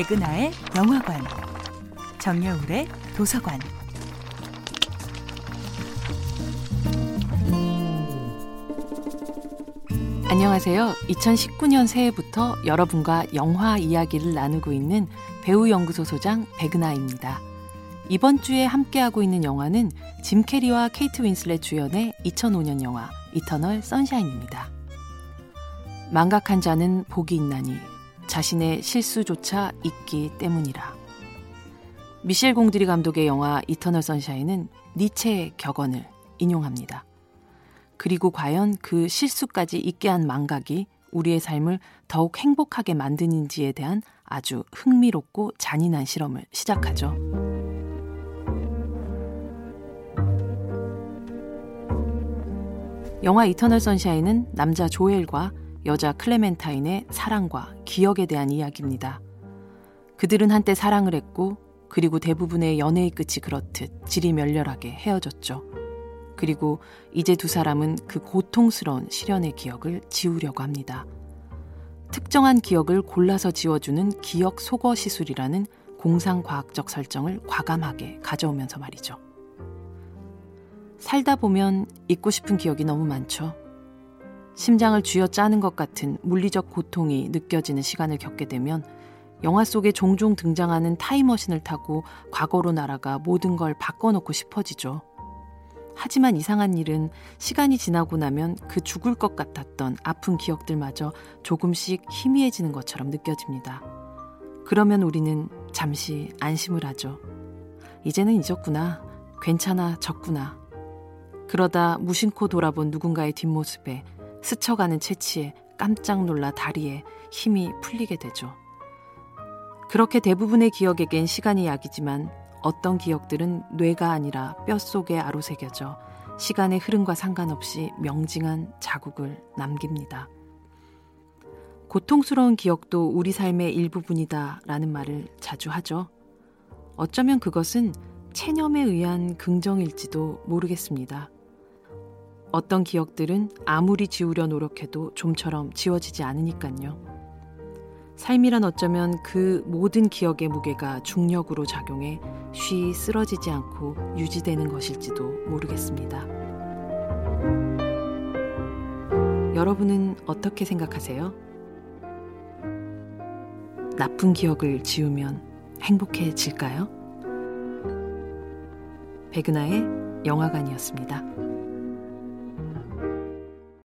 백은하의 영화관, 정여울의 도서관. 안녕하세요. 2019년 새해부터 여러분과 영화 이야기를 나누고 있는 배우연구소 소장 백은하입니다. 이번 주에 함께하고 있는 영화는 짐 캐리와 케이트 윈슬렛 주연의 2005년 영화 이터널 선샤인입니다. 망각한 자는 복이 있나니 자신의 실수조차 있기 때문이라. 미셸 공드리 감독의 영화 이터널 선샤인은 니체의 격언을 인용합니다. 그리고 과연 그 실수까지 있게 한 망각이 우리의 삶을 더욱 행복하게 만드는지에 대한 아주 흥미롭고 잔인한 실험을 시작하죠. 영화 이터널 선샤인은 남자 조엘과 여자 클레멘타인의 사랑과 기억에 대한 이야기입니다. 그들은 한때 사랑을 했고 그리고 대부분의 연애의 끝이 그렇듯 질이 멸렬하게 헤어졌죠. 그리고 이제 두 사람은 그 고통스러운 실연의 기억을 지우려고 합니다. 특정한 기억을 골라서 지워주는 기억 속어 시술이라는 공상과학적 설정을 과감하게 가져오면서 말이죠. 살다 보면 잊고 싶은 기억이 너무 많죠. 심장을 쥐어 짜는 것 같은 물리적 고통이 느껴지는 시간을 겪게 되면 영화 속에 종종 등장하는 타임머신을 타고 과거로 날아가 모든 걸 바꿔놓고 싶어지죠. 하지만 이상한 일은 시간이 지나고 나면 그 죽을 것 같았던 아픈 기억들마저 조금씩 희미해지는 것처럼 느껴집니다. 그러면 우리는 잠시 안심을 하죠. 이제는 잊었구나. 괜찮아, 졌구나. 그러다 무심코 돌아본 누군가의 뒷모습에 스쳐가는 채취에 깜짝 놀라 다리에 힘이 풀리게 되죠. 그렇게 대부분의 기억에겐 시간이 약이지만 어떤 기억들은 뇌가 아니라 뼛속에 아로새겨져 시간의 흐름과 상관없이 명징한 자국을 남깁니다. 고통스러운 기억도 우리 삶의 일부분이다 라는 말을 자주 하죠. 어쩌면 그것은 체념에 의한 긍정일지도 모르겠습니다. 어떤 기억들은 아무리 지우려 노력해도 좀처럼 지워지지 않으니깐요. 삶이란 어쩌면 그 모든 기억의 무게가 중력으로 작용해 쉬 쓰러지지 않고 유지되는 것일지도 모르겠습니다. 여러분은 어떻게 생각하세요? 나쁜 기억을 지우면 행복해질까요? 백은하의 영화관이었습니다.